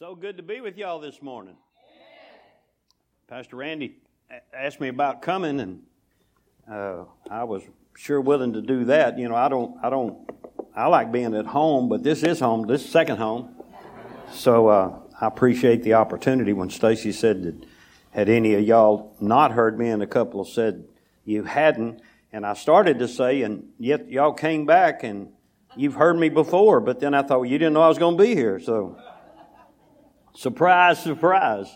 So good to be with y'all this morning. Pastor Randy asked me about coming, and uh, I was sure willing to do that. You know, I don't, I don't, I like being at home, but this is home. This is second home, so uh, I appreciate the opportunity. When Stacy said that, had any of y'all not heard me, and a couple said you hadn't, and I started to say, and yet y'all came back and you've heard me before, but then I thought well, you didn't know I was going to be here, so. Surprise, surprise.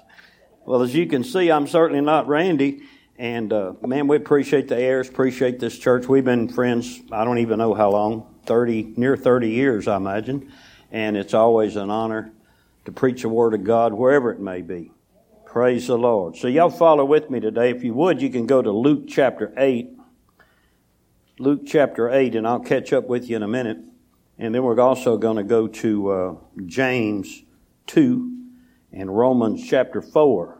Well, as you can see, I'm certainly not Randy. And uh, man, we appreciate the heirs, appreciate this church. We've been friends, I don't even know how long, 30, near 30 years, I imagine. And it's always an honor to preach the Word of God wherever it may be. Praise the Lord. So, y'all follow with me today. If you would, you can go to Luke chapter 8. Luke chapter 8, and I'll catch up with you in a minute. And then we're also going to go to uh, James 2 in Romans chapter 4.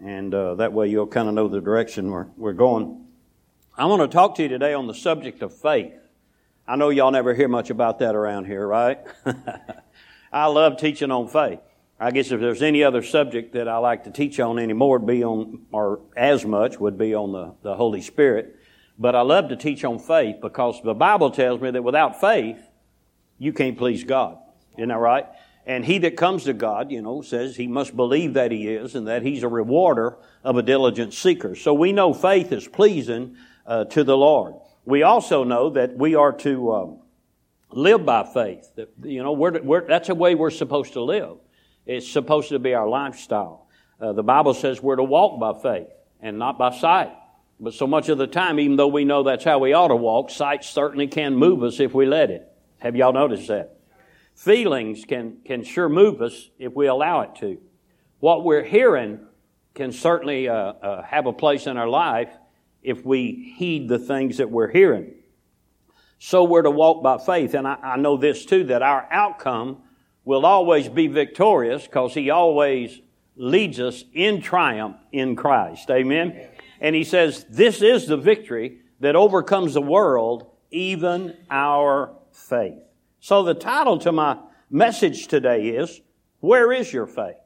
And uh, that way you'll kind of know the direction we're, we're going. I want to talk to you today on the subject of faith. I know y'all never hear much about that around here, right? I love teaching on faith. I guess if there's any other subject that I like to teach on anymore, would be on, or as much, would be on the, the Holy Spirit. But I love to teach on faith because the Bible tells me that without faith, you can't please God. Isn't that right? And he that comes to God, you know, says he must believe that he is and that he's a rewarder of a diligent seeker. So we know faith is pleasing uh, to the Lord. We also know that we are to um, live by faith. That, you know, we're, we're, that's a way we're supposed to live. It's supposed to be our lifestyle. Uh, the Bible says we're to walk by faith and not by sight. But so much of the time, even though we know that's how we ought to walk, sight certainly can move us if we let it. Have y'all noticed that? Feelings can, can sure move us if we allow it to. What we're hearing can certainly uh, uh, have a place in our life if we heed the things that we're hearing. So we're to walk by faith. And I, I know this too, that our outcome will always be victorious because He always leads us in triumph in Christ. Amen? And He says, This is the victory that overcomes the world, even our faith. So the title to my message today is, Where is your faith?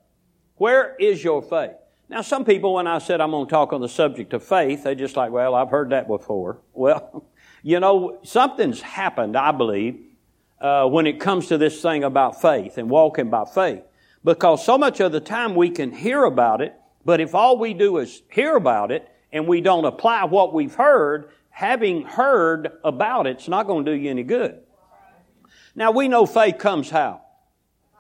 Where is your faith? Now, some people, when I said I'm going to talk on the subject of faith, they just like, well, I've heard that before. Well, you know, something's happened, I believe, uh, when it comes to this thing about faith and walking by faith. Because so much of the time we can hear about it, but if all we do is hear about it and we don't apply what we've heard, having heard about it, it's not going to do you any good. Now we know faith comes how?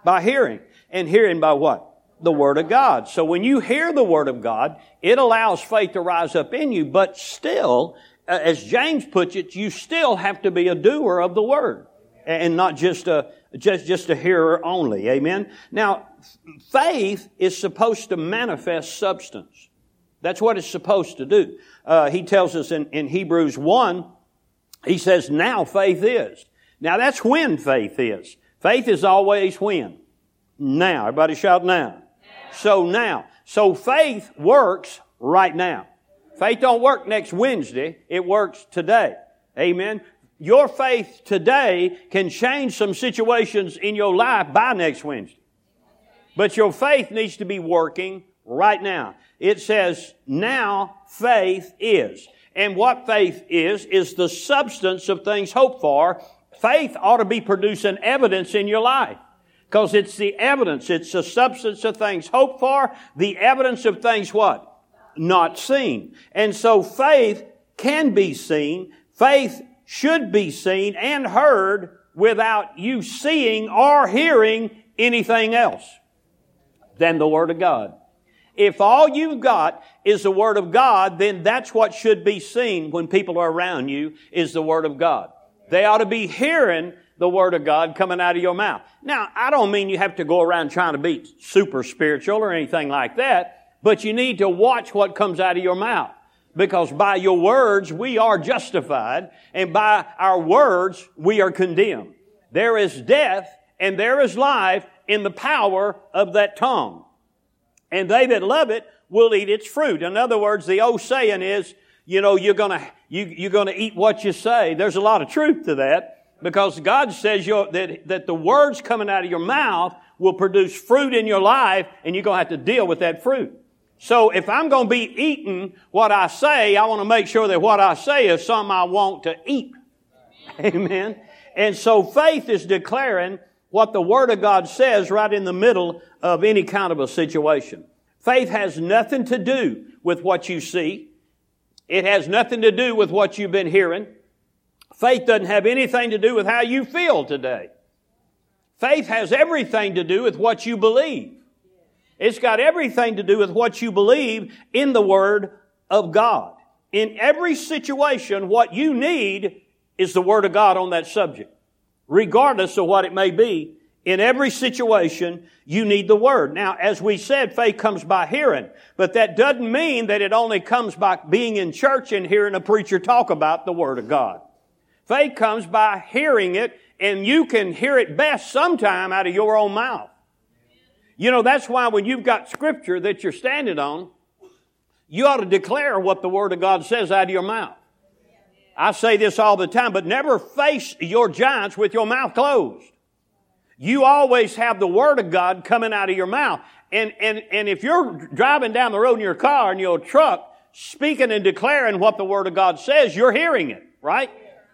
By hearing. And hearing by what? The Word of God. So when you hear the Word of God, it allows faith to rise up in you, but still, uh, as James puts it, you still have to be a doer of the Word. And not just a, just, just a hearer only. Amen? Now, faith is supposed to manifest substance. That's what it's supposed to do. Uh, he tells us in, in Hebrews 1, he says, now faith is. Now that's when faith is. Faith is always when? Now. Everybody shout now. now. So now. So faith works right now. Faith don't work next Wednesday. It works today. Amen. Your faith today can change some situations in your life by next Wednesday. But your faith needs to be working right now. It says, now faith is. And what faith is, is the substance of things hoped for Faith ought to be producing evidence in your life. Because it's the evidence, it's the substance of things hoped for, the evidence of things what? Not seen. And so faith can be seen, faith should be seen and heard without you seeing or hearing anything else than the Word of God. If all you've got is the Word of God, then that's what should be seen when people are around you is the Word of God. They ought to be hearing the Word of God coming out of your mouth. Now, I don't mean you have to go around trying to be super spiritual or anything like that, but you need to watch what comes out of your mouth. Because by your words, we are justified, and by our words, we are condemned. There is death and there is life in the power of that tongue. And they that love it will eat its fruit. In other words, the old saying is, you know, you're gonna, you, you're gonna eat what you say. There's a lot of truth to that because God says that, that the words coming out of your mouth will produce fruit in your life and you're going to have to deal with that fruit. So if I'm going to be eating what I say, I want to make sure that what I say is something I want to eat. Amen. And so faith is declaring what the Word of God says right in the middle of any kind of a situation. Faith has nothing to do with what you see. It has nothing to do with what you've been hearing. Faith doesn't have anything to do with how you feel today. Faith has everything to do with what you believe. It's got everything to do with what you believe in the Word of God. In every situation, what you need is the Word of God on that subject. Regardless of what it may be, in every situation, you need the Word. Now, as we said, faith comes by hearing, but that doesn't mean that it only comes by being in church and hearing a preacher talk about the Word of God. Faith comes by hearing it, and you can hear it best sometime out of your own mouth. You know, that's why when you've got scripture that you're standing on, you ought to declare what the Word of God says out of your mouth. I say this all the time, but never face your giants with your mouth closed. You always have the Word of God coming out of your mouth. And, and, and if you're driving down the road in your car in your truck, speaking and declaring what the Word of God says, you're hearing it, right?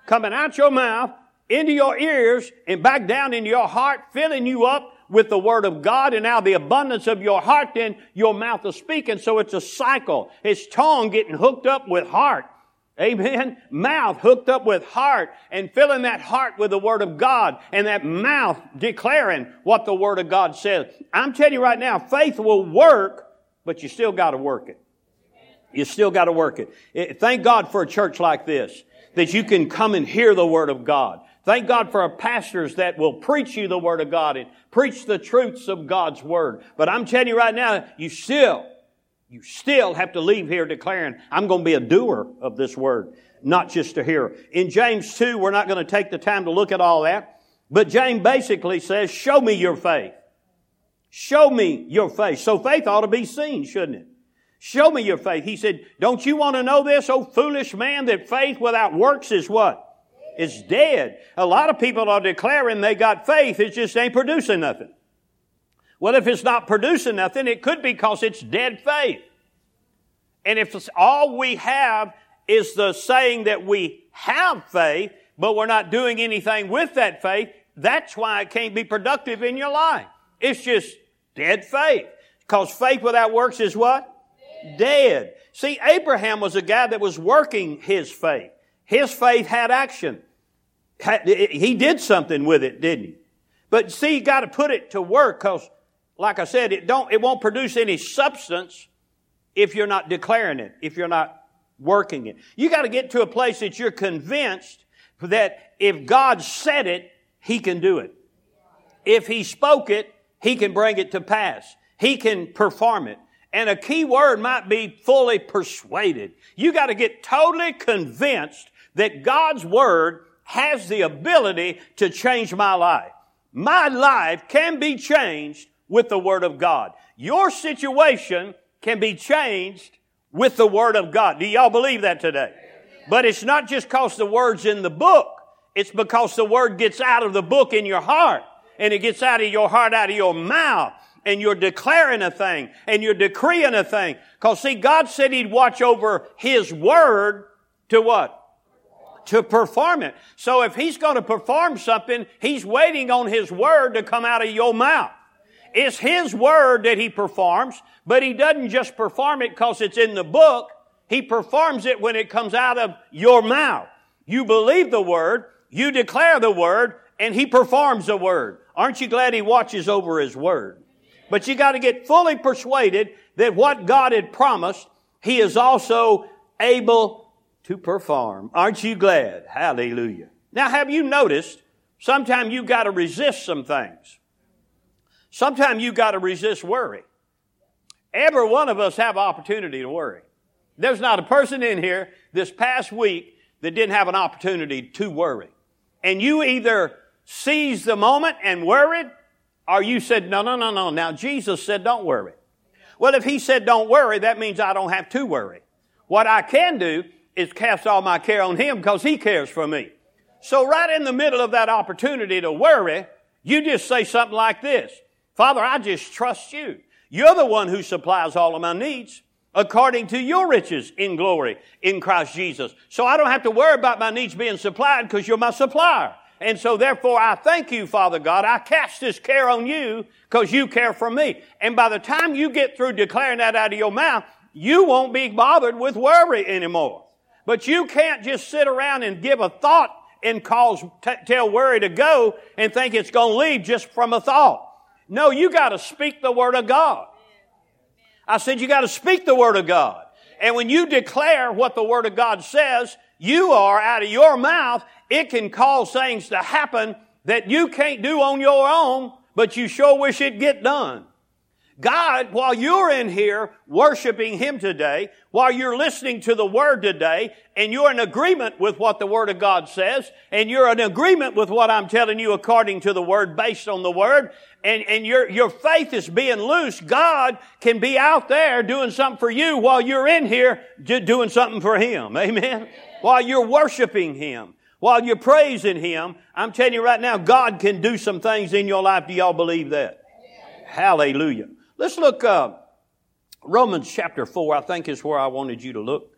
Coming out your mouth, into your ears, and back down into your heart, filling you up with the Word of God, and now the abundance of your heart, then your mouth is speaking. So it's a cycle. It's tongue getting hooked up with heart. Amen. Mouth hooked up with heart and filling that heart with the Word of God and that mouth declaring what the Word of God says. I'm telling you right now, faith will work, but you still got to work it. You still got to work it. Eh, thank God for a church like this, that you can come and hear the Word of God. Thank God for our pastors that will preach you the Word of God and preach the truths of God's Word. But I'm telling you right now, you still you still have to leave here declaring, I'm going to be a doer of this word, not just a hearer. In James 2, we're not going to take the time to look at all that, but James basically says, show me your faith. Show me your faith. So faith ought to be seen, shouldn't it? Show me your faith. He said, don't you want to know this, oh foolish man, that faith without works is what? It's dead. A lot of people are declaring they got faith, it just ain't producing nothing. Well, if it's not producing nothing, it could be because it's dead faith. And if all we have is the saying that we have faith, but we're not doing anything with that faith, that's why it can't be productive in your life. It's just dead faith. Because faith without works is what? Dead. dead. See, Abraham was a guy that was working his faith. His faith had action. He did something with it, didn't he? But see, you got to put it to work because like I said, it don't, it won't produce any substance if you're not declaring it, if you're not working it. You got to get to a place that you're convinced that if God said it, He can do it. If He spoke it, He can bring it to pass. He can perform it. And a key word might be fully persuaded. You got to get totally convinced that God's Word has the ability to change my life. My life can be changed with the Word of God. Your situation can be changed with the Word of God. Do y'all believe that today? But it's not just because the Word's in the book. It's because the Word gets out of the book in your heart. And it gets out of your heart, out of your mouth. And you're declaring a thing. And you're decreeing a thing. Because see, God said He'd watch over His Word to what? to perform it. So if he's going to perform something, he's waiting on his word to come out of your mouth. It's His Word that He performs, but He doesn't just perform it because it's in the book. He performs it when it comes out of your mouth. You believe the Word, you declare the Word, and He performs the Word. Aren't you glad He watches over His Word? But you got to get fully persuaded that what God had promised, He is also able to perform. Aren't you glad? Hallelujah. Now, have you noticed sometimes you've got to resist some things? Sometimes you got to resist worry. Every one of us have opportunity to worry. There's not a person in here this past week that didn't have an opportunity to worry. And you either seized the moment and worried, or you said, no, no, no, no. Now Jesus said, don't worry. Well, if he said don't worry, that means I don't have to worry. What I can do is cast all my care on him because he cares for me. So right in the middle of that opportunity to worry, you just say something like this. Father, I just trust you. You're the one who supplies all of my needs according to your riches in glory in Christ Jesus. So I don't have to worry about my needs being supplied because you're my supplier. And so therefore I thank you, Father God. I cast this care on you because you care for me. And by the time you get through declaring that out of your mouth, you won't be bothered with worry anymore. But you can't just sit around and give a thought and cause, t- tell worry to go and think it's going to leave just from a thought. No, you got to speak the Word of God. I said you got to speak the Word of God. And when you declare what the Word of God says, you are out of your mouth, it can cause things to happen that you can't do on your own, but you sure wish it'd get done. God, while you're in here worshiping Him today, while you're listening to the Word today, and you're in agreement with what the Word of God says, and you're in agreement with what I'm telling you according to the Word, based on the Word, and, and your, your faith is being loose, God can be out there doing something for you while you're in here doing something for Him. Amen? While you're worshiping Him, while you're praising Him, I'm telling you right now, God can do some things in your life. Do y'all believe that? Hallelujah. Let's look, uh, Romans chapter 4, I think is where I wanted you to look.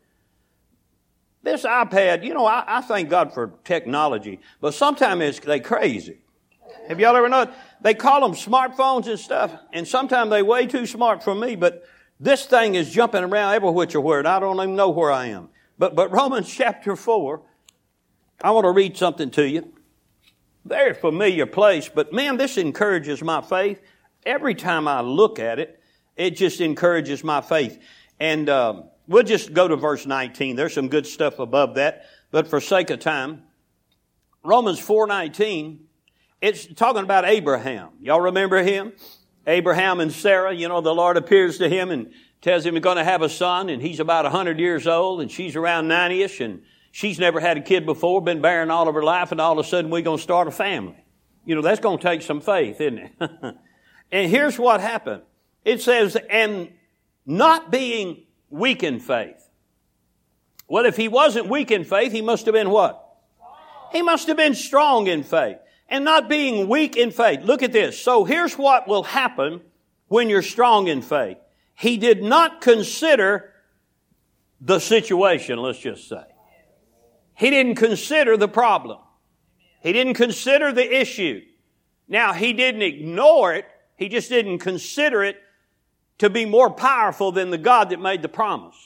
This iPad, you know, I, I thank God for technology, but sometimes it's, they crazy. Have y'all ever noticed? They call them smartphones and stuff, and sometimes they way too smart for me, but this thing is jumping around every which or where, and I don't even know where I am. But, but Romans chapter 4, I want to read something to you. Very familiar place, but man, this encourages my faith every time I look at it, it just encourages my faith. And um, we'll just go to verse 19. There's some good stuff above that, but for sake of time, Romans 4:19, it's talking about Abraham. Y'all remember him? Abraham and Sarah. You know, the Lord appears to him and tells him he's going to have a son, and he's about 100 years old, and she's around 90ish, and she's never had a kid before, been barren all of her life, and all of a sudden we're going to start a family. You know, that's going to take some faith, isn't it? And here's what happened. It says, and not being weak in faith. Well, if he wasn't weak in faith, he must have been what? He must have been strong in faith. And not being weak in faith. Look at this. So here's what will happen when you're strong in faith. He did not consider the situation, let's just say. He didn't consider the problem. He didn't consider the issue. Now, he didn't ignore it, he just didn't consider it to be more powerful than the God that made the promise.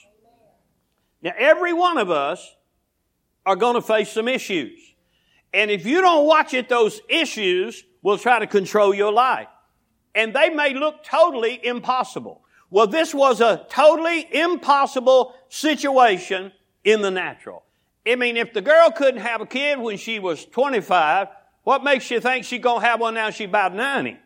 Now, every one of us are going to face some issues. And if you don't watch it, those issues will try to control your life. And they may look totally impossible. Well, this was a totally impossible situation in the natural. I mean, if the girl couldn't have a kid when she was 25, what makes you think she's going to have one now she's about 90?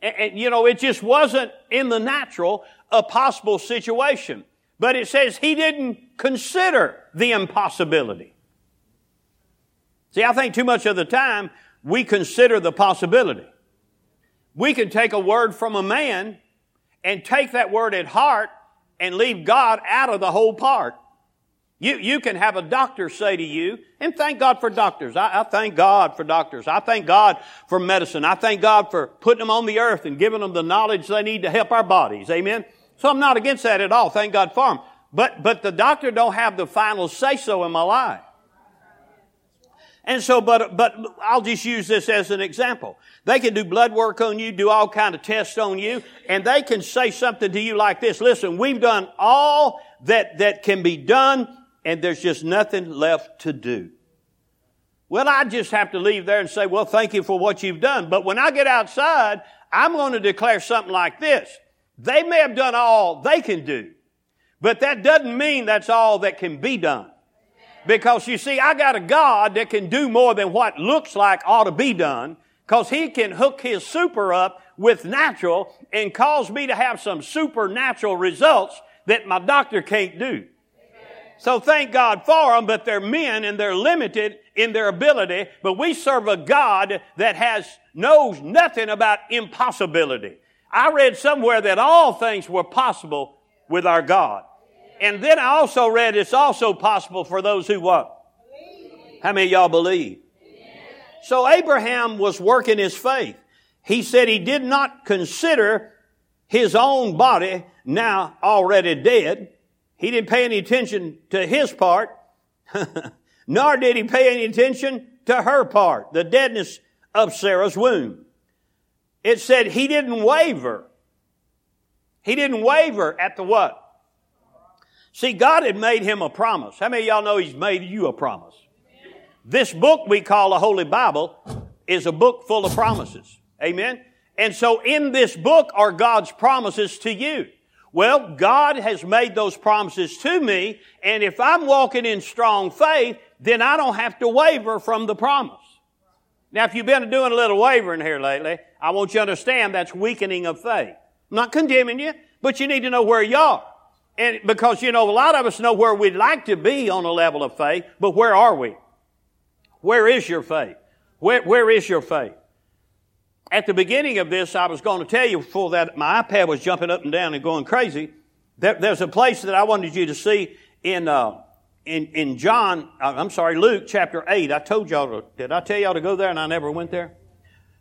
And, and, you know, it just wasn't in the natural a possible situation. But it says he didn't consider the impossibility. See, I think too much of the time we consider the possibility. We can take a word from a man and take that word at heart and leave God out of the whole part. You, you can have a doctor say to you, and thank God for doctors. I, I, thank God for doctors. I thank God for medicine. I thank God for putting them on the earth and giving them the knowledge they need to help our bodies. Amen. So I'm not against that at all. Thank God for them. But, but the doctor don't have the final say so in my life. And so, but, but I'll just use this as an example. They can do blood work on you, do all kind of tests on you, and they can say something to you like this. Listen, we've done all that, that can be done and there's just nothing left to do. Well, I just have to leave there and say, well, thank you for what you've done. But when I get outside, I'm going to declare something like this. They may have done all they can do, but that doesn't mean that's all that can be done. Because you see, I got a God that can do more than what looks like ought to be done, because He can hook His super up with natural and cause me to have some supernatural results that my doctor can't do. So thank God for them, but they're men and they're limited in their ability. But we serve a God that has, knows nothing about impossibility. I read somewhere that all things were possible with our God. And then I also read it's also possible for those who what? How many y'all believe? So Abraham was working his faith. he said he did not consider his own body now already dead. He didn't pay any attention to his part, nor did he pay any attention to her part, the deadness of Sarah's womb. It said he didn't waver. He didn't waver at the what? See, God had made him a promise. How many of y'all know he's made you a promise? This book we call the Holy Bible is a book full of promises. Amen? And so in this book are God's promises to you. Well, God has made those promises to me, and if I'm walking in strong faith, then I don't have to waver from the promise. Now, if you've been doing a little wavering here lately, I want you to understand that's weakening of faith. I'm not condemning you, but you need to know where you are. And because, you know, a lot of us know where we'd like to be on a level of faith, but where are we? Where is your faith? Where, where is your faith? At the beginning of this, I was going to tell you before that my iPad was jumping up and down and going crazy. There, there's a place that I wanted you to see in, uh, in, in John, uh, I'm sorry, Luke chapter 8. I told y'all to, did I tell y'all to go there and I never went there?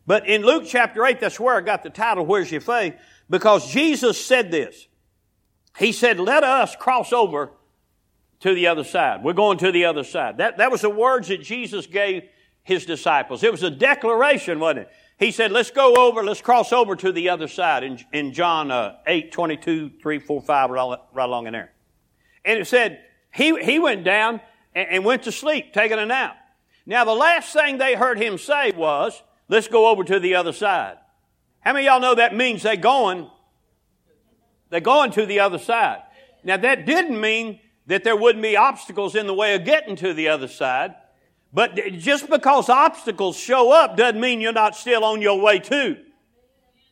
But in Luke chapter 8, that's where I got the title, Where's Your Faith? Because Jesus said this. He said, let us cross over to the other side. We're going to the other side. That, that was the words that Jesus gave his disciples. It was a declaration, wasn't it? He said, let's go over, let's cross over to the other side in, in John uh, 8, 22, 3, 4, 5, right, right along in there. And it said, he, he went down and, and went to sleep, taking a nap. Now the last thing they heard him say was, let's go over to the other side. How many of y'all know that means they're going, they're going to the other side. Now that didn't mean that there wouldn't be obstacles in the way of getting to the other side. But just because obstacles show up doesn't mean you're not still on your way to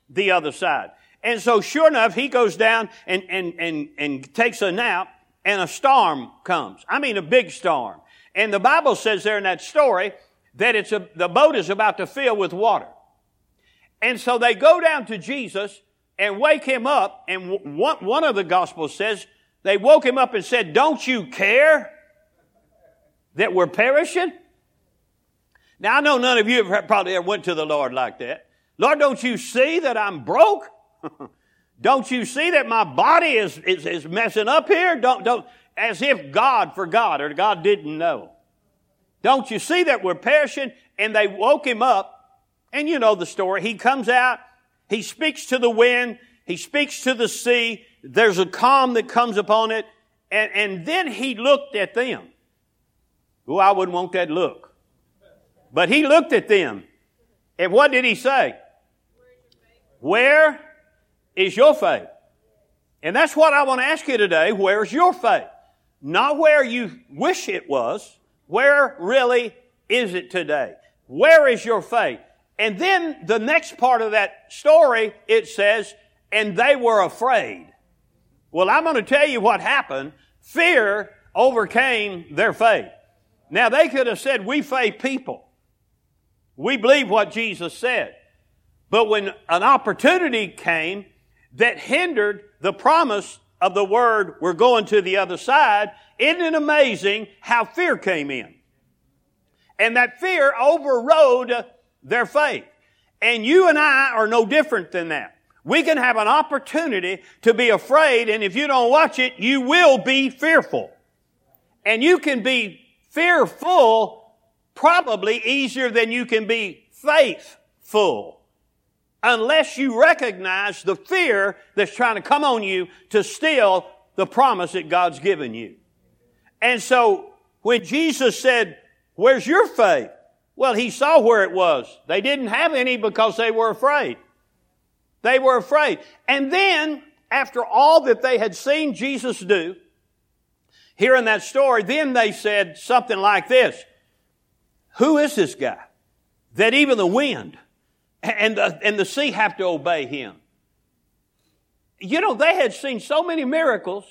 the other side. And so sure enough, he goes down and, and, and, and takes a nap and a storm comes. I mean a big storm. And the Bible says there in that story that it's a, the boat is about to fill with water. And so they go down to Jesus and wake him up. And one, one of the gospels says they woke him up and said, don't you care that we're perishing? Now I know none of you have probably ever went to the Lord like that. Lord, don't you see that I'm broke? don't you see that my body is, is, is messing up here? Don't, don't, as if God forgot or God didn't know. Don't you see that we're perishing? And they woke him up. And you know the story. He comes out. He speaks to the wind. He speaks to the sea. There's a calm that comes upon it. And, and then he looked at them. Oh, I wouldn't want that look. But he looked at them. And what did he say? Where is your faith? And that's what I want to ask you today. Where's your faith? Not where you wish it was. Where really is it today? Where is your faith? And then the next part of that story, it says, and they were afraid. Well, I'm going to tell you what happened. Fear overcame their faith. Now they could have said, we faith people. We believe what Jesus said. But when an opportunity came that hindered the promise of the word, we're going to the other side, isn't it amazing how fear came in? And that fear overrode their faith. And you and I are no different than that. We can have an opportunity to be afraid, and if you don't watch it, you will be fearful. And you can be fearful probably easier than you can be faithful unless you recognize the fear that's trying to come on you to steal the promise that God's given you. And so when Jesus said, where's your faith? Well, he saw where it was. They didn't have any because they were afraid. They were afraid. And then, after all that they had seen Jesus do, here in that story, then they said something like this. Who is this guy? That even the wind and the, and the sea have to obey him. You know, they had seen so many miracles,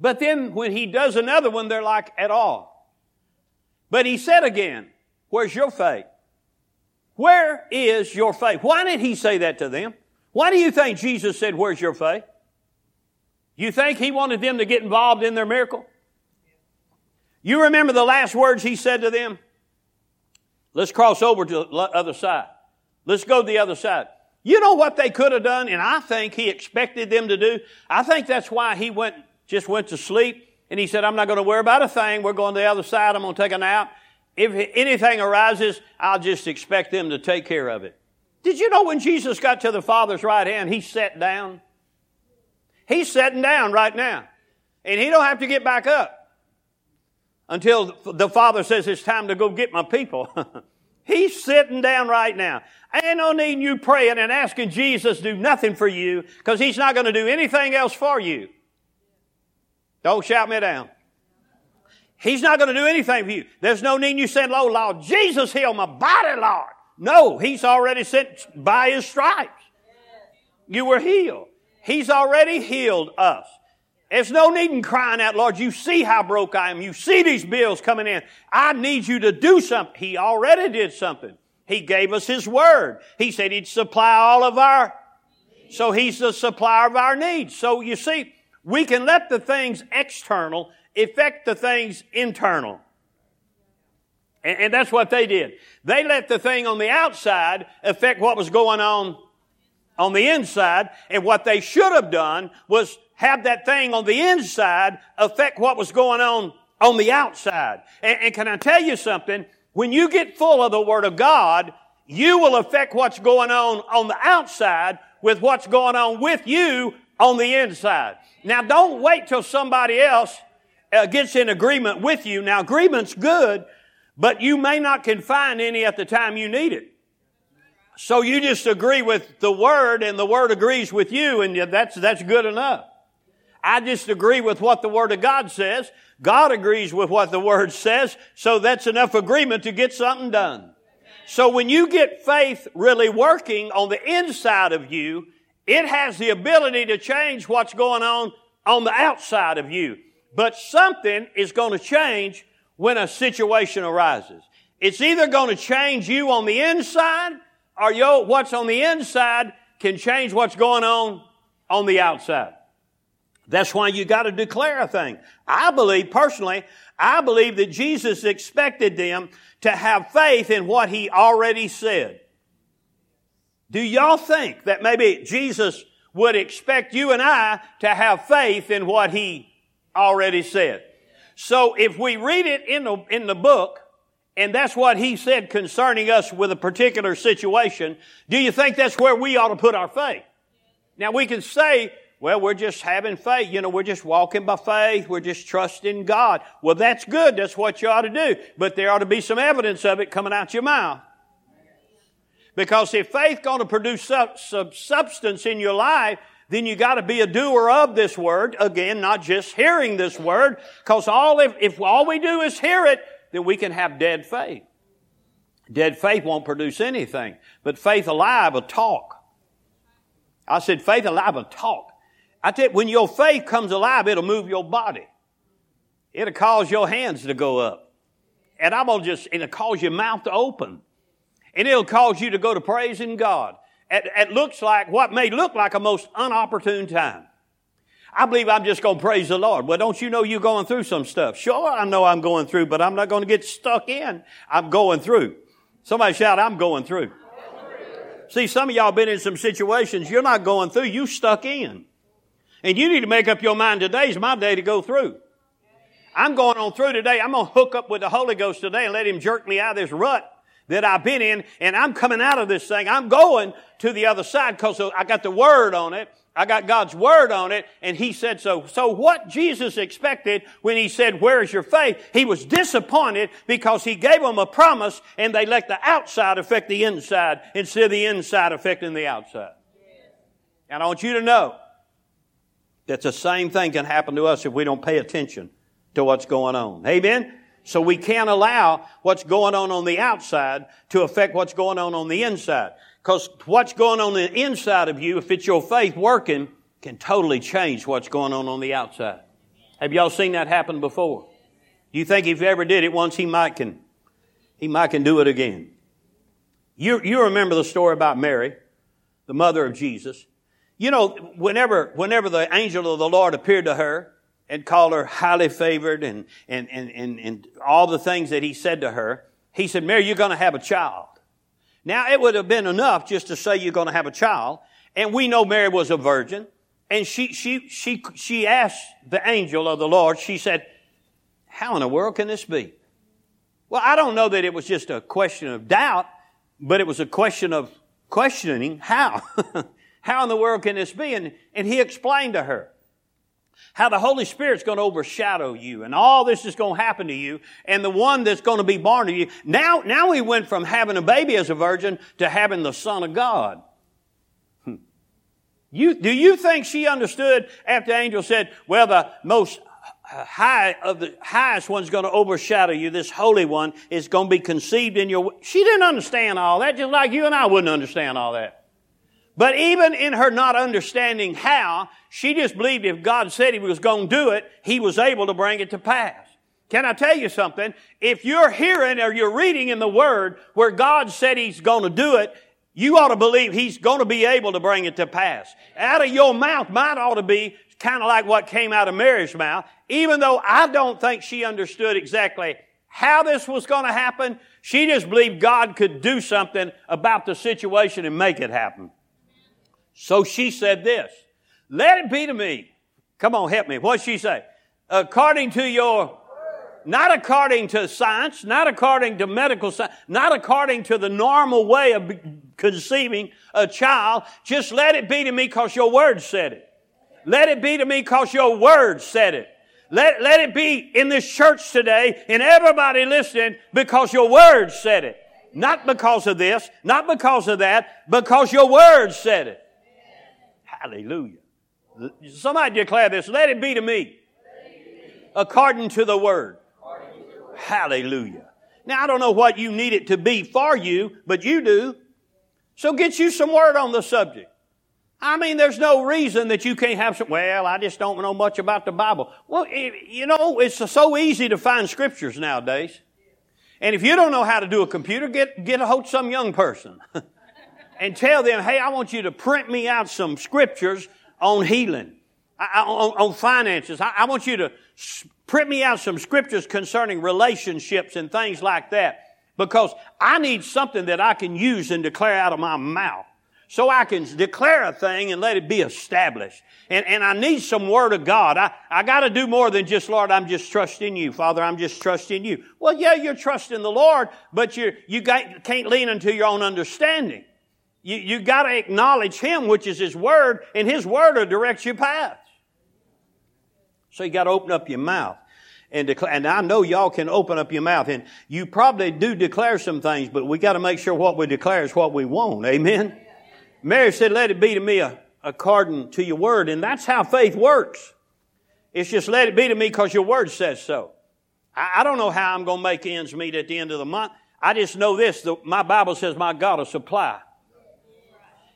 but then when he does another one, they're like, at all. But he said again, where's your faith? Where is your faith? Why did he say that to them? Why do you think Jesus said, where's your faith? You think he wanted them to get involved in their miracle? You remember the last words he said to them? Let's cross over to the other side. Let's go to the other side. You know what they could have done, and I think he expected them to do? I think that's why he went, just went to sleep, and he said, I'm not going to worry about a thing. We're going to the other side. I'm going to take a nap. If anything arises, I'll just expect them to take care of it. Did you know when Jesus got to the Father's right hand, he sat down? He's sitting down right now. And he don't have to get back up until the Father says it's time to go get my people. He's sitting down right now. Ain't no need you praying and asking Jesus to do nothing for you because He's not going to do anything else for you. Don't shout me down. He's not going to do anything for you. There's no need you saying, "Oh Lord, Jesus heal my body, Lord." No, He's already sent by His stripes. You were healed. He's already healed us. There's no need in crying out, Lord, you see how broke I am. You see these bills coming in. I need you to do something. He already did something. He gave us His Word. He said He'd supply all of our, so He's the supplier of our needs. So you see, we can let the things external affect the things internal. And, and that's what they did. They let the thing on the outside affect what was going on on the inside. And what they should have done was have that thing on the inside affect what was going on on the outside. And, and, can I tell you something? When you get full of the Word of God, you will affect what's going on on the outside with what's going on with you on the inside. Now don't wait till somebody else uh, gets in agreement with you. Now agreement's good, but you may not can find any at the time you need it. So you just agree with the Word and the Word agrees with you and that's, that's good enough. I just agree with what the Word of God says. God agrees with what the Word says, so that's enough agreement to get something done. So when you get faith really working on the inside of you, it has the ability to change what's going on on the outside of you. But something is going to change when a situation arises. It's either going to change you on the inside or what's on the inside can change what's going on on the outside. That's why you got to declare a thing. I believe, personally, I believe that Jesus expected them to have faith in what he already said. Do y'all think that maybe Jesus would expect you and I to have faith in what he already said? So if we read it in the, in the book, and that's what he said concerning us with a particular situation, do you think that's where we ought to put our faith? Now we can say, well, we're just having faith. You know, we're just walking by faith. We're just trusting God. Well, that's good. That's what you ought to do. But there ought to be some evidence of it coming out your mouth. Because if faith going to produce sub- substance in your life, then you got to be a doer of this word. Again, not just hearing this word. Because all if, if all we do is hear it, then we can have dead faith. Dead faith won't produce anything. But faith alive will talk. I said faith alive will talk. I tell you, when your faith comes alive, it'll move your body. It'll cause your hands to go up. And I'm gonna just, it'll cause your mouth to open. And it'll cause you to go to praising God. It, it looks like what may look like a most unopportune time. I believe I'm just going to praise the Lord. Well, don't you know you're going through some stuff? Sure, I know I'm going through, but I'm not going to get stuck in. I'm going through. Somebody shout, I'm going through. See, some of y'all been in some situations you're not going through, you stuck in. And you need to make up your mind today is my day to go through. I'm going on through today. I'm going to hook up with the Holy Ghost today and let Him jerk me out of this rut that I've been in. And I'm coming out of this thing. I'm going to the other side because I got the Word on it. I got God's Word on it. And He said so. So what Jesus expected when He said, where's your faith? He was disappointed because He gave them a promise and they let the outside affect the inside instead of the inside affecting the outside. And I want you to know that the same thing can happen to us if we don't pay attention to what's going on. Amen? So we can't allow what's going on on the outside to affect what's going on on the inside. Because what's going on the inside of you, if it's your faith working, can totally change what's going on on the outside. Have y'all seen that happen before? Do you think if he ever did it once, he might can, he might can do it again? You, you remember the story about Mary, the mother of Jesus. You know, whenever, whenever the angel of the Lord appeared to her and called her highly favored and, and, and, and, and all the things that he said to her, he said, Mary, you're going to have a child. Now, it would have been enough just to say you're going to have a child. And we know Mary was a virgin. And she, she, she, she asked the angel of the Lord, she said, how in the world can this be? Well, I don't know that it was just a question of doubt, but it was a question of questioning how. how in the world can this be? And, and he explained to her how the Holy Spirit's going to overshadow you and all this is going to happen to you and the one that's going to be born to you. Now, now we went from having a baby as a virgin to having the Son of God. Hmm. You, do you think she understood after the angel said, well, the most high of the highest one's going to overshadow you. This holy one is going to be conceived in your. She didn't understand all that, just like you and I wouldn't understand all that. But even in her not understanding how, she just believed if God said He was going to do it, He was able to bring it to pass. Can I tell you something? If you're hearing or you're reading in the Word where God said He's going to do it, you ought to believe He's going to be able to bring it to pass. Out of your mouth might ought to be kind of like what came out of Mary's mouth. Even though I don't think she understood exactly how this was going to happen, she just believed God could do something about the situation and make it happen. So she said this, let it be to me. Come on, help me. What'd she say? According to your, not according to science, not according to medical science, not according to the normal way of conceiving a child, just let it be to me because your word said it. Let it be to me because your word said it. Let, let it be in this church today and everybody listening because your word said it. Not because of this, not because of that, because your word said it. Hallelujah. Somebody declare this. Let it be to me. According to the word. Hallelujah. Now I don't know what you need it to be for you, but you do. So get you some word on the subject. I mean, there's no reason that you can't have some, well, I just don't know much about the Bible. Well, you know, it's so easy to find scriptures nowadays. And if you don't know how to do a computer, get, get a hold of some young person and tell them, hey, I want you to print me out some scriptures on healing, on, on finances. I, I want you to print me out some scriptures concerning relationships and things like that because I need something that I can use and declare out of my mouth so I can declare a thing and let it be established. And, and I need some word of God. I, I got to do more than just, Lord, I'm just trusting you. Father, I'm just trusting you. Well, yeah, you're trusting the Lord, but you you got, can't lean into your own understanding. You, you got to acknowledge Him, which is His Word, and His Word will direct your path. So you got to open up your mouth and declare. And I know y'all can open up your mouth, and you probably do declare some things, but we got to make sure what we declare is what we want. Amen. Mary said, let it be to me according to your word. And that's how faith works. It's just let it be to me because your word says so. I, I, don't know how I'm going to make ends meet at the end of the month. I just know this. The, my Bible says my God will supply.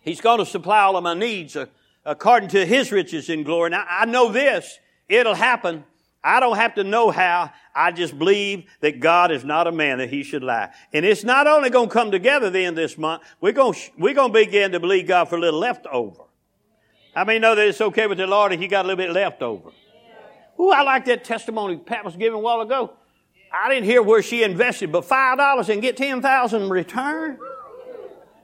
He's going to supply all of my needs uh, according to his riches in glory. Now, I know this. It'll happen I don't have to know how. I just believe that God is not a man that he should lie. And it's not only going to come together then this month, we're going to, we're going to begin to believe God for a little leftover. I mean, know that it's okay with the Lord if you got a little bit left over? Ooh, I like that testimony Pat was giving a while ago. I didn't hear where she invested, but five dollars and get 10000 in return.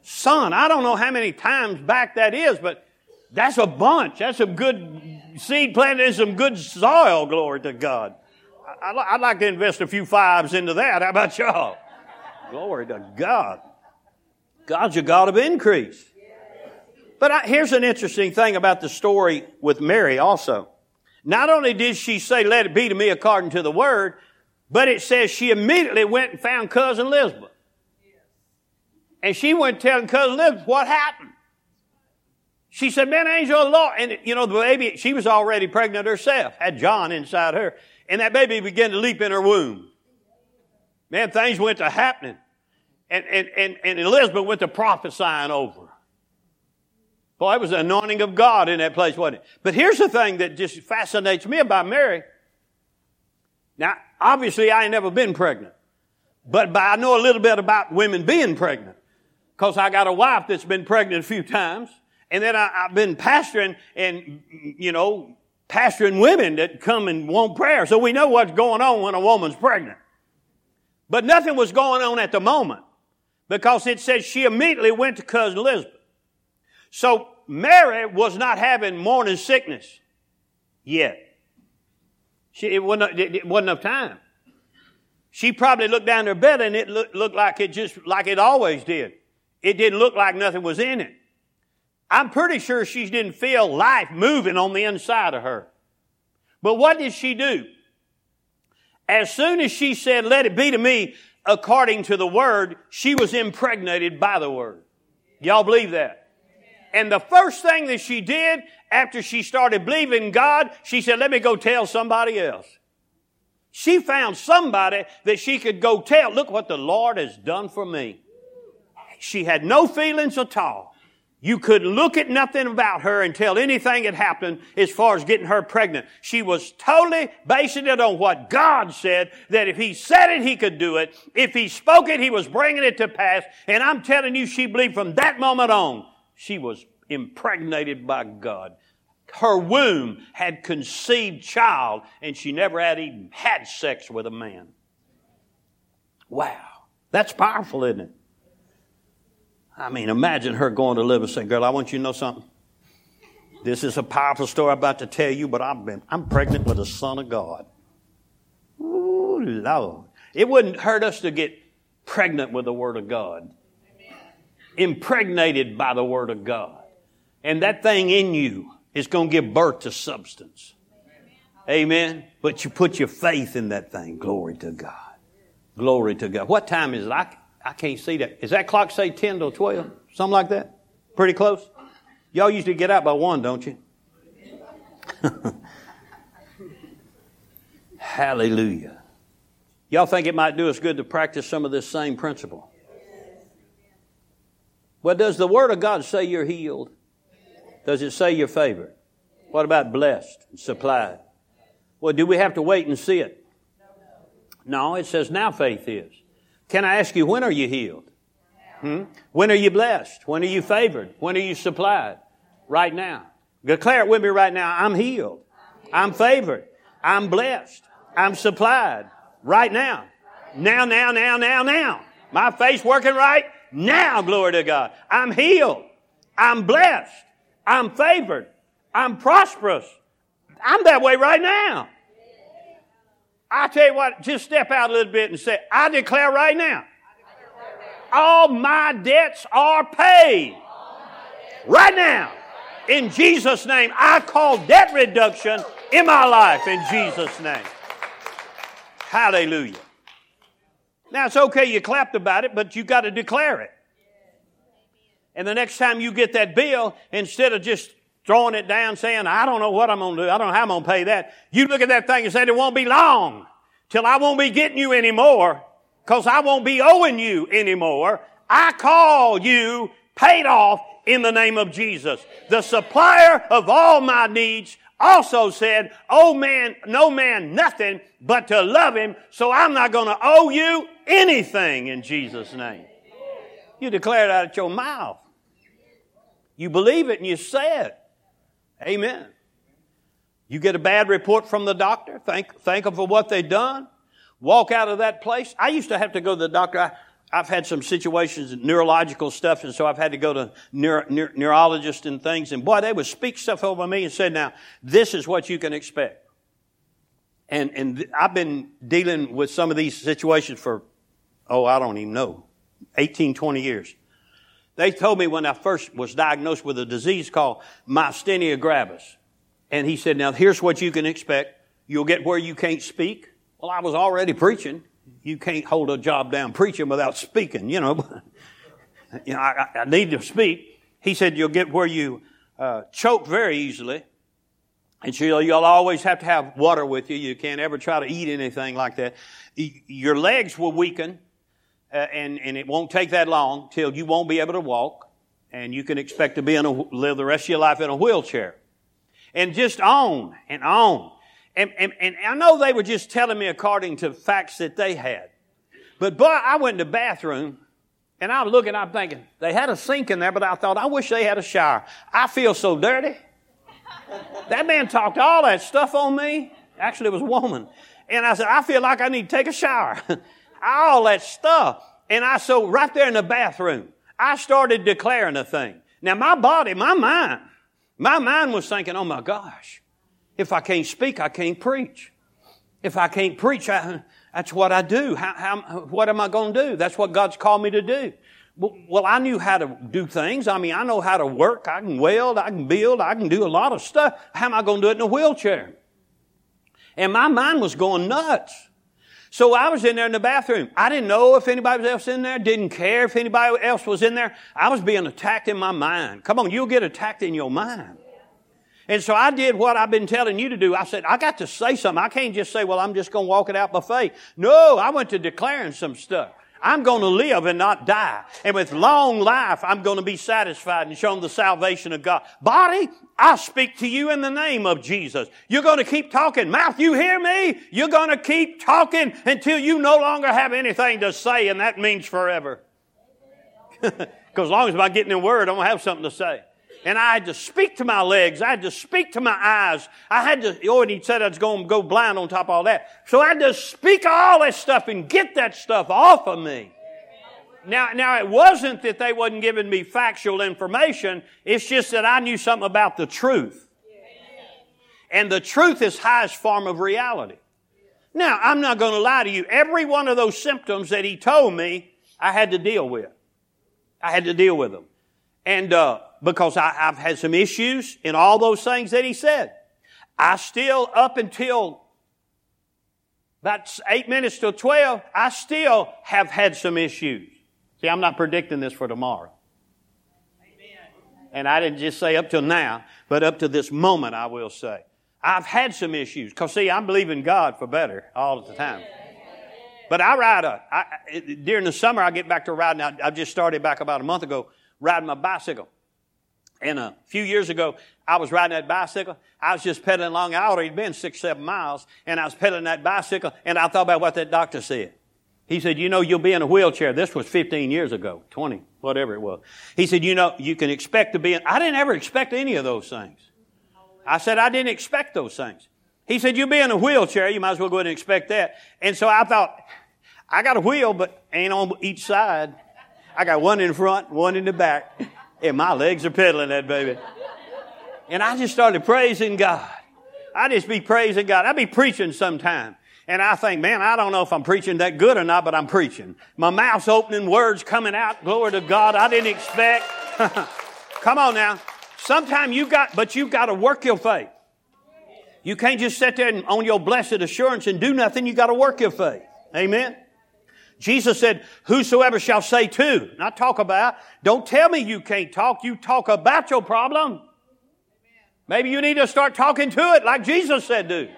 Son, I don't know how many times back that is, but that's a bunch. That's some good seed planted in some good soil, glory to God. I, would like to invest a few fives into that. How about y'all? Glory to God. God's a God of increase. But I, here's an interesting thing about the story with Mary also. Not only did she say, let it be to me according to the word, but it says she immediately went and found cousin Elizabeth. And she went telling cousin Elizabeth what happened. She said, man, angel of the Lord. And, you know, the baby, she was already pregnant herself, had John inside her. And that baby began to leap in her womb. Man, things went to happening. And, and, and, and Elizabeth went to prophesying over. Boy, it was the anointing of God in that place, wasn't it? But here's the thing that just fascinates me about Mary. Now, obviously, I ain't never been pregnant. But, but I know a little bit about women being pregnant. Because I got a wife that's been pregnant a few times. And then I, have been pastoring and, you know, pastoring women that come and want prayer. So we know what's going on when a woman's pregnant. But nothing was going on at the moment. because it says she immediately went to cousin Elizabeth. So Mary was not having morning sickness yet. She, it, wasn't, it wasn't enough time. She probably looked down her bed and it looked, looked like it just like it always did. It didn't look like nothing was in it. I'm pretty sure she didn't feel life moving on the inside of her. But what did she do? As soon as she said, let it be to me according to the word, she was impregnated by the word. Y'all believe that? And the first thing that she did after she started believing God, she said, let me go tell somebody else. She found somebody that she could go tell, look what the Lord has done for me. She had no feelings at all. You could look at nothing about her and tell anything had happened as far as getting her pregnant. She was totally basing it on what God said, that if He said it, He could do it. If He spoke it, He was bringing it to pass. And I'm telling you, she believed from that moment on, she was impregnated by God. Her womb had conceived child and she never had even had sex with a man. Wow. That's powerful, isn't it? I mean, imagine her going to live and saying, Girl, I want you to know something. This is a powerful story I'm about to tell you, but I've been, I'm pregnant with the Son of God. Ooh, Lord. It wouldn't hurt us to get pregnant with the Word of God, impregnated by the Word of God. And that thing in you is going to give birth to substance. Amen. But you put your faith in that thing. Glory to God. Glory to God. What time is it? I, I can't see that. Is that clock say 10 to 12? Something like that? Pretty close? Y'all usually get out by 1, don't you? Hallelujah. Y'all think it might do us good to practice some of this same principle? Well, does the Word of God say you're healed? Does it say you're favored? What about blessed and supplied? Well, do we have to wait and see it? No, it says now faith is. Can I ask you, when are you healed? Hmm? When are you blessed? When are you favored? When are you supplied? Right now. Declare it with me right now. I'm healed. I'm favored. I'm blessed. I'm supplied. Right now. Now, now, now, now, now. My face working right? Now, glory to God. I'm healed. I'm blessed. I'm favored. I'm prosperous. I'm that way right now. I tell you what, just step out a little bit and say, I declare right now, all my debts are paid. Right now. In Jesus' name, I call debt reduction in my life in Jesus' name. Hallelujah. Now it's okay you clapped about it, but you got to declare it. And the next time you get that bill, instead of just throwing it down saying, I don't know what I'm going to do. I don't know how I'm going to pay that. You look at that thing and say, it won't be long till I won't be getting you anymore because I won't be owing you anymore. I call you paid off in the name of Jesus. The supplier of all my needs also said, Oh man, no man nothing but to love him. So I'm not going to owe you anything in Jesus' name. You declare it out of your mouth. You believe it and you say it. Amen. You get a bad report from the doctor, thank, thank them for what they've done, walk out of that place. I used to have to go to the doctor. I, I've had some situations, neurological stuff, and so I've had to go to neuro, neuro, neurologists and things. And boy, they would speak stuff over me and say, now, this is what you can expect. And, and th- I've been dealing with some of these situations for, oh, I don't even know, 18, 20 years. They told me when I first was diagnosed with a disease called myasthenia gravis. And he said, now here's what you can expect. You'll get where you can't speak. Well, I was already preaching. You can't hold a job down preaching without speaking, you know. you know, I, I, need to speak. He said, you'll get where you uh, choke very easily. And so you'll, you'll always have to have water with you. You can't ever try to eat anything like that. Your legs will weaken uh, and, and it won't take that long till you won't be able to walk, and you can expect to be in a, live the rest of your life in a wheelchair. And just on and on. And, and, and I know they were just telling me according to facts that they had. But boy, I went to the bathroom and I'm looking, I'm thinking, they had a sink in there, but I thought, I wish they had a shower. I feel so dirty. that man talked all that stuff on me. Actually, it was a woman. And I said, I feel like I need to take a shower. all that stuff. And I, so right there in the bathroom, I started declaring a thing. Now my body, my mind, my mind was thinking, oh my gosh, if I can't speak, I can't preach. If I can't preach, I, that's what I do. How, how, what am I going to do? That's what God's called me to do. Well, I knew how to do things. I mean, I know how to work. I can weld. I can build. I can do a lot of stuff. How am I going to do it in a wheelchair? And my mind was going nuts. So I was in there in the bathroom. I didn't know if anybody else in there, didn't care if anybody else was in there. I was being attacked in my mind. Come on, you'll get attacked in your mind. And so I did what I've been telling you to do. I said, I got to say something. I can't just say, well, I'm just going to walk it out by faith. No, I went to declaring some stuff. I'm going to live and not die. And with long life, I'm going to be satisfied and shown the salvation of God. Body, I speak to you in the name of Jesus. You're going to keep talking. Mouth, you hear me? You're going to keep talking until you no longer have anything to say, and that means forever. Because as long as I'm getting in word, I'm going to have something to say. And I had to speak to my legs. I had to speak to my eyes. I had to, oh, and he said I was going to go blind on top of all that. So I had to speak all that stuff and get that stuff off of me. Now, now it wasn't that they wasn't giving me factual information. It's just that I knew something about the truth. And the truth is highest form of reality. Now, I'm not going to lie to you. Every one of those symptoms that he told me, I had to deal with. I had to deal with them. And, uh, because I, have had some issues in all those things that he said. I still, up until about eight minutes till 12, I still have had some issues. See, I'm not predicting this for tomorrow. And I didn't just say up till now, but up to this moment, I will say. I've had some issues. Cause see, I'm believing God for better all of the time. But I ride a, I, during the summer, I get back to riding. I, I just started back about a month ago riding my bicycle. And a few years ago, I was riding that bicycle. I was just pedaling along. I already been six, seven miles, and I was pedaling that bicycle, and I thought about what that doctor said. He said, you know, you'll be in a wheelchair. This was 15 years ago, 20, whatever it was. He said, you know, you can expect to be in, I didn't ever expect any of those things. I said, I didn't expect those things. He said, you'll be in a wheelchair. You might as well go ahead and expect that. And so I thought, I got a wheel, but ain't on each side. I got one in front, one in the back. And my legs are pedaling that baby. And I just started praising God. I just be praising God. I be preaching sometime. And I think, man, I don't know if I'm preaching that good or not, but I'm preaching. My mouth's opening, words coming out. Glory to God. I didn't expect. Come on now. Sometimes you got, but you've got to work your faith. You can't just sit there and, on your blessed assurance and do nothing. You got to work your faith. Amen. Jesus said, whosoever shall say to, not talk about, don't tell me you can't talk, you talk about your problem. Maybe you need to start talking to it like Jesus said do.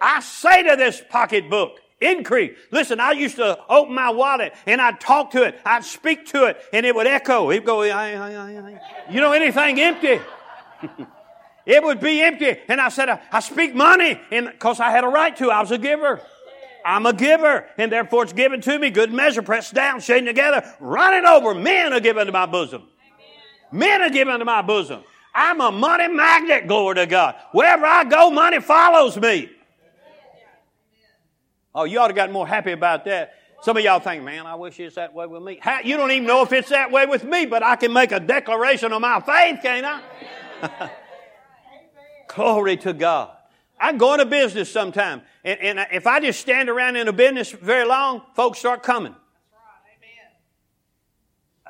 I say to this pocketbook, increase. Listen, I used to open my wallet and I'd talk to it, I'd speak to it, and it would echo. It'd go, you know, anything empty. it would be empty. And I said, I speak money because I had a right to. I was a giver. I'm a giver, and therefore it's given to me. Good measure, pressed down, shaken together, running over. Men are given to my bosom. Men are given to my bosom. I'm a money magnet, glory to God. Wherever I go, money follows me. Oh, you ought to got more happy about that. Some of y'all think, man, I wish it's that way with me. You don't even know if it's that way with me, but I can make a declaration of my faith, can't I? Glory to God. I go into business sometime, and, and if I just stand around in a business very long, folks start coming. That's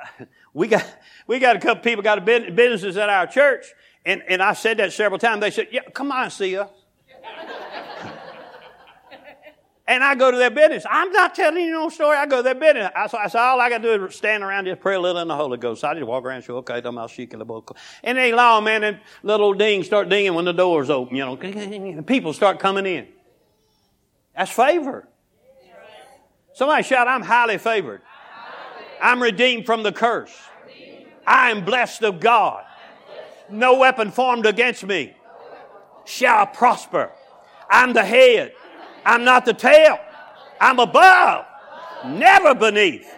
right. Amen. We got we got a couple people got a businesses at our church, and, and I said that several times. They said, "Yeah, come on, see us." And I go to their business. I'm not telling you no story. I go to their business. I, so said, all I got to do is stand around, just pray a little in the Holy Ghost. So I just walk around and say, okay, I'm shaking the book. And they long, man, and little ding start dinging when the doors open, you know. People start coming in. That's favor. Somebody shout, I'm highly favored. I'm redeemed from the curse. I am blessed of God. No weapon formed against me shall prosper. I'm the head I'm not the tail. I'm above, never beneath.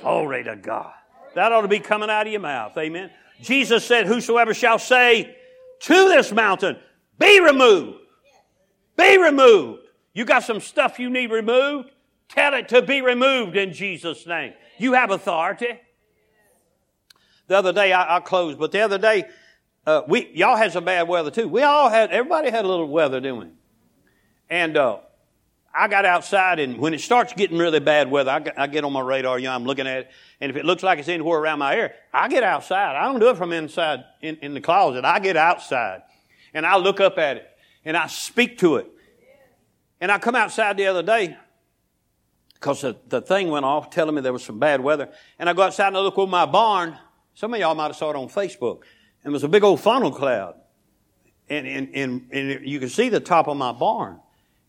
Glory to God. That ought to be coming out of your mouth. Amen. Jesus said, Whosoever shall say to this mountain, Be removed. Be removed. You got some stuff you need removed? Tell it to be removed in Jesus' name. You have authority. The other day, I, closed, but the other day, uh, we y'all had some bad weather too. We all had, everybody had a little weather, didn't we? And uh, I got outside, and when it starts getting really bad weather, I, I get on my radar. You know, I'm looking at it, and if it looks like it's anywhere around my area, I get outside. I don't do it from inside in, in the closet. I get outside, and I look up at it, and I speak to it. And I come outside the other day because the, the thing went off telling me there was some bad weather. And I go outside and I look over my barn. Some of y'all might have saw it on Facebook. And it was a big old funnel cloud. And, and, and, and you can see the top of my barn.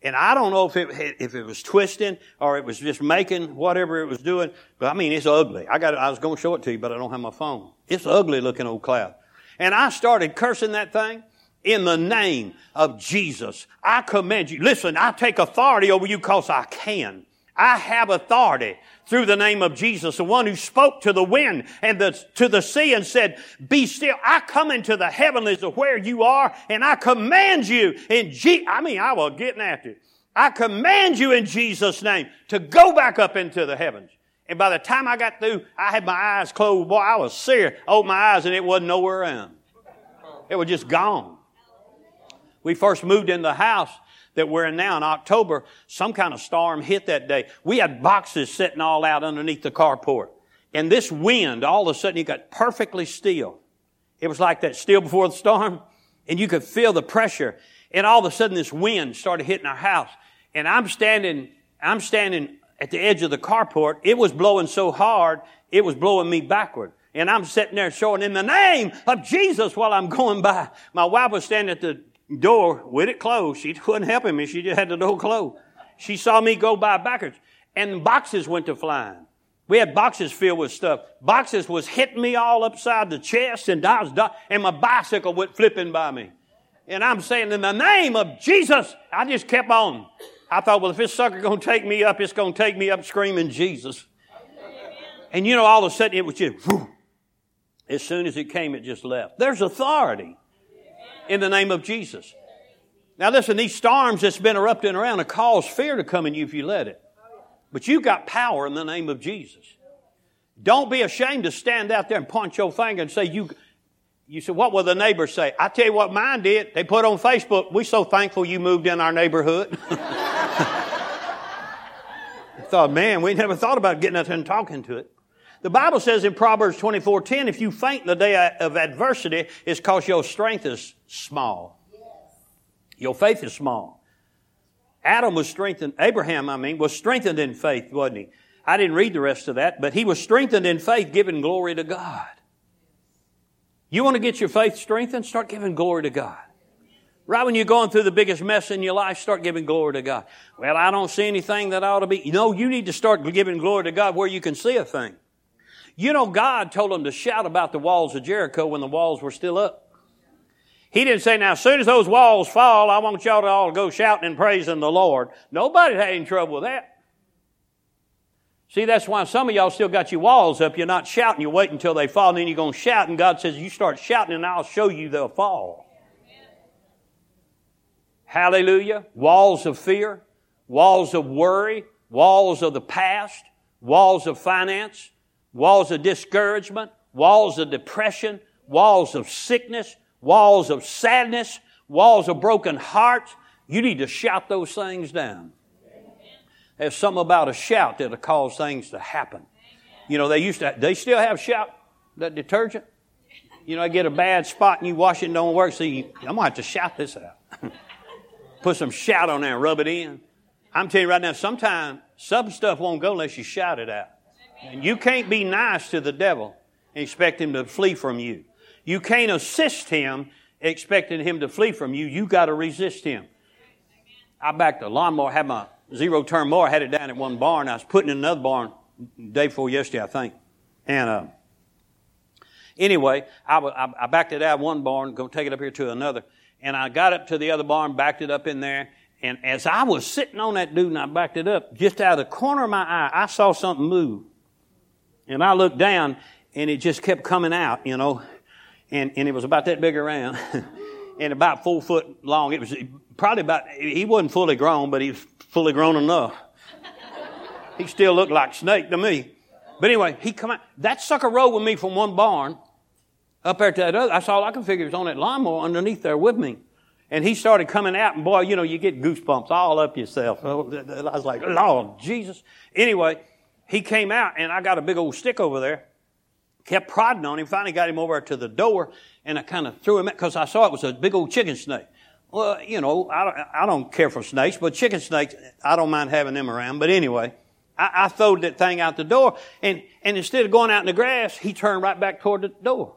And I don't know if it, if it was twisting or it was just making whatever it was doing. But I mean, it's ugly. I got, I was going to show it to you, but I don't have my phone. It's ugly looking old cloud. And I started cursing that thing in the name of Jesus. I command you. Listen, I take authority over you because I can. I have authority through the name of Jesus, the one who spoke to the wind and the, to the sea and said, be still. I come into the heavenlies of where you are and I command you in Je- I mean, I was getting after it. I command you in Jesus' name to go back up into the heavens. And by the time I got through, I had my eyes closed. Boy, I was serious. Opened my eyes and it wasn't nowhere around. It was just gone. We first moved in the house that we're in now in October, some kind of storm hit that day. We had boxes sitting all out underneath the carport. And this wind, all of a sudden, it got perfectly still. It was like that still before the storm. And you could feel the pressure. And all of a sudden, this wind started hitting our house. And I'm standing, I'm standing at the edge of the carport. It was blowing so hard, it was blowing me backward. And I'm sitting there showing in the name of Jesus while I'm going by. My wife was standing at the door with it closed. She wasn't helping me. She just had the door closed. She saw me go by backwards and boxes went to flying. We had boxes filled with stuff. Boxes was hitting me all upside the chest and I was, and my bicycle went flipping by me. And I'm saying in the name of Jesus, I just kept on. I thought, well, if this sucker gonna take me up, it's gonna take me up screaming Jesus. And you know, all of a sudden it was just, as soon as it came, it just left. There's authority in the name of Jesus. Now listen, these storms that's been erupting around have caused fear to come in you if you let it. But you've got power in the name of Jesus. Don't be ashamed to stand out there and point your finger and say, you, you said, what will the neighbors say? I tell you what mine did. They put on Facebook, we so thankful you moved in our neighborhood. I thought, man, we never thought about getting out there and talking to it. The Bible says in Proverbs 24:10, if you faint in the day of adversity, it's because your strength is small. Your faith is small. Adam was strengthened, Abraham, I mean, was strengthened in faith, wasn't he? I didn't read the rest of that, but he was strengthened in faith, giving glory to God. You want to get your faith strengthened? Start giving glory to God. Right when you're going through the biggest mess in your life, start giving glory to God. Well, I don't see anything that ought to be. No, you need to start giving glory to God where you can see a thing. You know, God told them to shout about the walls of Jericho when the walls were still up. He didn't say, now, as soon as those walls fall, I want y'all to all go shouting and praising the Lord. Nobody had any trouble with that. See, that's why some of y'all still got your walls up. You're not shouting. You wait until they fall, and then you're going to shout, and God says, you start shouting, and I'll show you they'll fall. Hallelujah. Walls of fear, walls of worry, walls of the past, walls of finance, walls of discouragement, walls of depression, walls of sickness, walls of sadness, walls of broken hearts. You need to shout those things down. There's something about a shout that'll cause things to happen. You know, they used to, they still have shout, that detergent. You know, I get a bad spot and you wash it and don't work, so you, I'm going to have to shout this out. Put some shout on there and rub it in. I'm telling you right now, sometimes some stuff won't go unless you shout it out. And you can't be nice to the devil and expect him to flee from you. You can't assist him expecting him to flee from you. You got to resist him. I backed a lawnmower, had my zero turn mower, had it down at one barn. I was putting in another barn day before yesterday, I think. And uh, anyway, I, I, backed it out of one barn, going to take it up here to another. And I got up to the other barn, backed it up in there. And as I was sitting on that dude and I backed it up, just out of the corner of my eye, I saw something move. And I looked down and it just kept coming out, you know, and, and it was about that big around and about four foot long. It was probably about, he wasn't fully grown, but he was fully grown enough. He still looked like snake to me. But anyway, he come out. That sucker rode with me from one barn up there to that other. That's all I can figure is on that lawnmower underneath there with me. And he started coming out, and boy, you know, you get goosebumps all up yourself. I was like, Lord Jesus. Anyway, he came out, and I got a big old stick over there. Kept prodding on him. Finally got him over to the door, and I kind of threw him out because I saw it was a big old chicken snake. Well, you know, I don't, I don't care for snakes, but chicken snakes, I don't mind having them around. But anyway, I, I throwed that thing out the door, and, and instead of going out in the grass, he turned right back toward the door.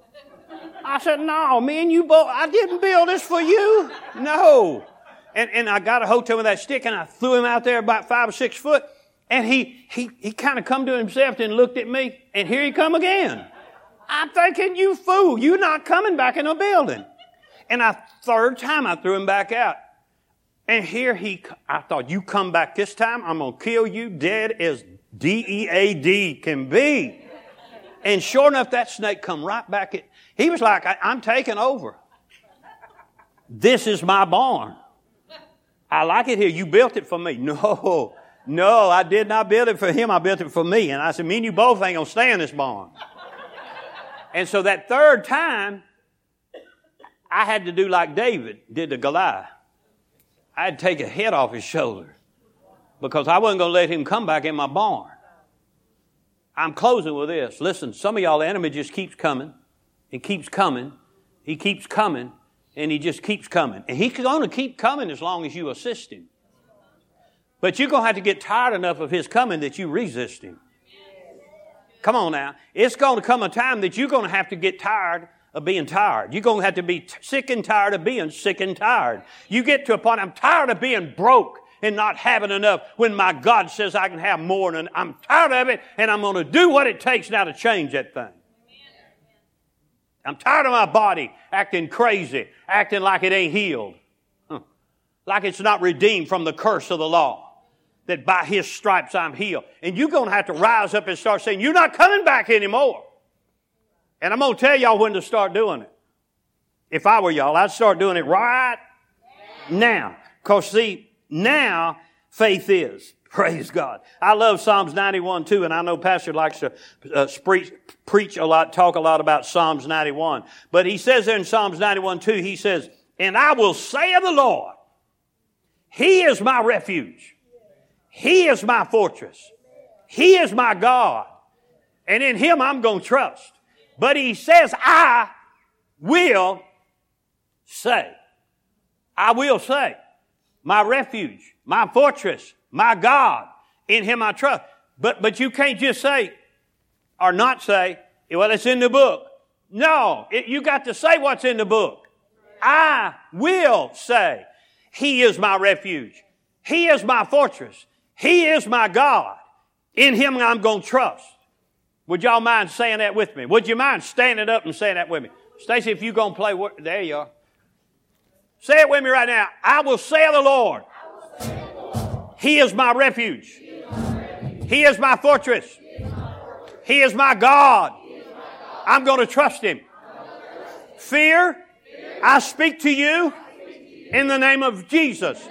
I said, no, man, you both, I didn't build this for you. No. And, and I got a hold of him with that stick and I threw him out there about five or six foot. And he, he, he kind of come to himself and looked at me and here he come again. I'm thinking, you fool, you're not coming back in the building. And a third time I threw him back out. And here he, I thought, you come back this time, I'm going to kill you dead as D-E-A-D can be. And sure enough, that snake come right back at, he was like, I'm taking over. This is my barn. I like it here. You built it for me. No, no, I did not build it for him. I built it for me. And I said, me and you both ain't going to stay in this barn. and so that third time, I had to do like David did to Goliath. I had to take a head off his shoulder because I wasn't going to let him come back in my barn. I'm closing with this. Listen, some of y'all, the enemy just keeps coming and keeps coming. He keeps coming and he just keeps coming. And he's going to keep coming as long as you assist him. But you're going to have to get tired enough of his coming that you resist him. Come on now. It's going to come a time that you're going to have to get tired of being tired. You're going to have to be t- sick and tired of being sick and tired. You get to a point, I'm tired of being broke and not having enough when my God says I can have more than I'm tired of it and I'm going to do what it takes now to change that thing. I'm tired of my body acting crazy, acting like it ain't healed, like it's not redeemed from the curse of the law. That by his stripes I'm healed. And you're going to have to rise up and start saying, You're not coming back anymore. And I'm going to tell y'all when to start doing it. If I were y'all, I'd start doing it right now. Because, see, now faith is. Praise God. I love Psalms 91 too, and I know Pastor likes to uh, preach, preach a lot, talk a lot about Psalms 91. But he says there in Psalms 91 too, he says, And I will say of the Lord, He is my refuge. He is my fortress. He is my God. And in Him I'm going to trust. But He says, I will say. I will say, my refuge, my fortress, my God, in him I trust. But, but you can't just say, or not say, well, it's in the book. No, it, you got to say what's in the book. I will say, He is my refuge. He is my fortress. He is my God. In Him I'm going to trust. Would y'all mind saying that with me? Would you mind standing up and saying that with me? Stacy, if you're going to play, there you are. Say it with me right now. I will say of the Lord, he is my refuge. He is my fortress. He is my God. I'm going to trust Him. Fear, I speak to you in the name of Jesus.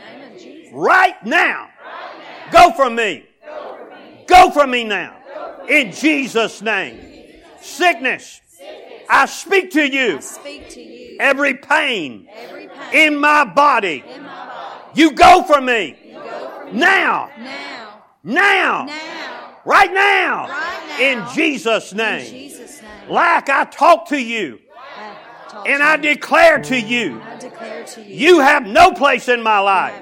Right now. Go from me. Go from me now. In Jesus' name. Sickness, I speak to you. Every pain in my body. You go from me. Now. Now. Now. Now. Right now. Right now. In Jesus' name. In Jesus' name. Like I talk to you. I and I declare to you. I declare to you. You have no place in my life.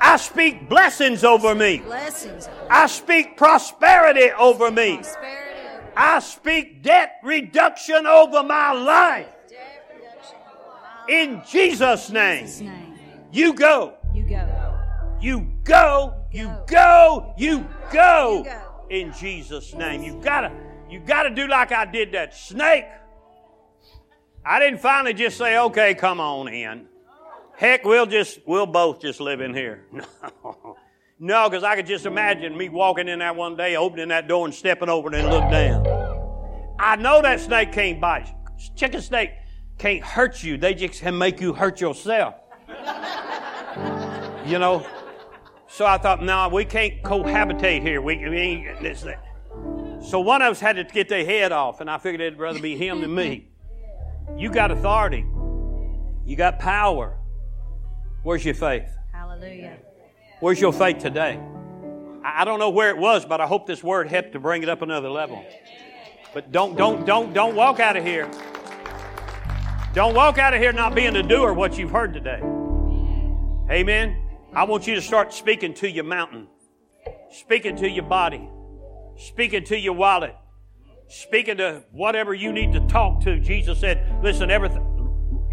I speak blessings over me. Blessings. I speak prosperity over me. prosperity. Over I speak debt reduction over my life. debt reduction over my life. In Jesus' name. Jesus' name. You go. You go. You go, you Go. go, you go. You go. In Jesus' name. You gotta, you gotta do like I did that snake. I didn't finally just say, okay, come on in. Heck, we'll just, we'll both just live in here. No. Because I could just imagine me walking in there one day, opening that door and stepping over it and look down. I know that snake can't bite. you. Chicken snake can't hurt you. They just can make you hurt yourself. You know, So I thought, no, we can't cohabitate here. We, we ain't this. So one of us had to get their head off, and I figured it'd rather be him than me. You got authority. You got power. Where's your faith? Hallelujah. Where's your faith today? I don't know where it was, but I hope this word helped to bring it up another level. But don't, don't, don't, don't walk out of here. Don't walk out of here not being a doer what you've heard today. Amen. I want you to start speaking to your mountain, speaking to your body, speaking to your wallet, speaking to whatever you need to talk to. Jesus said, listen, everything.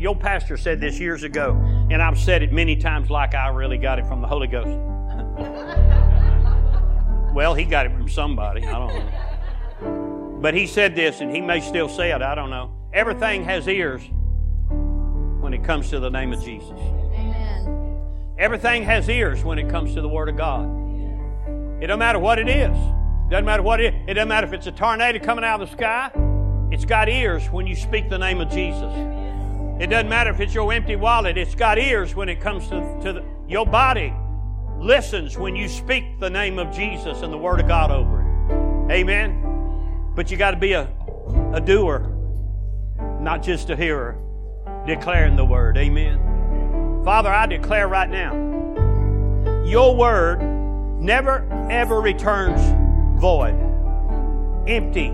Your pastor said this years ago, and I've said it many times like I really got it from the Holy Ghost. well, he got it from somebody. I don't know. But he said this, and he may still say it. I don't know. Everything has ears when it comes to the name of Jesus. Amen. Everything has ears when it comes to the Word of God. It don't matter what it is. Doesn't matter what it is. It doesn't matter if it's a tornado coming out of the sky. It's got ears when you speak the name of Jesus. It doesn't matter if it's your empty wallet. It's got ears when it comes to, to the, your body. Listens when you speak the name of Jesus and the Word of God over it. Amen. But you got to be a, a doer, not just a hearer, declaring the Word. Amen. Father, I declare right now, your Word never ever returns void, empty,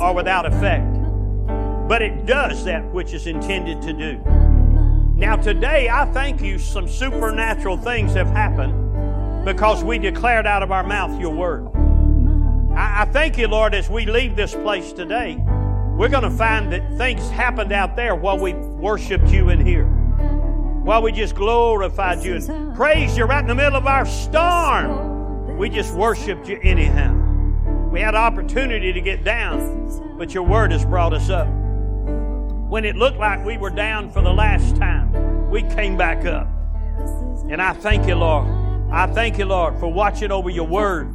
or without effect. But it does that which is intended to do. Now, today, I thank you, some supernatural things have happened because we declared out of our mouth your word. I, I thank you, Lord, as we leave this place today, we're going to find that things happened out there while we worshiped you in here. While we just glorified you and praised you right in the middle of our storm. We just worshiped you anyhow. We had opportunity to get down, but your word has brought us up. When it looked like we were down for the last time, we came back up. And I thank you, Lord. I thank you, Lord, for watching over your word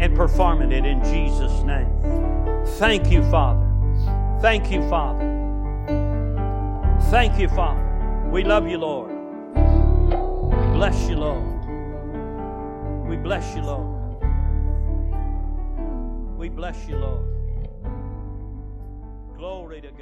and performing it in Jesus' name. Thank you, Father. Thank you, Father. Thank you, Father. We love you, Lord. We bless you, Lord. We bless you, Lord. We bless you, Lord. Glory to.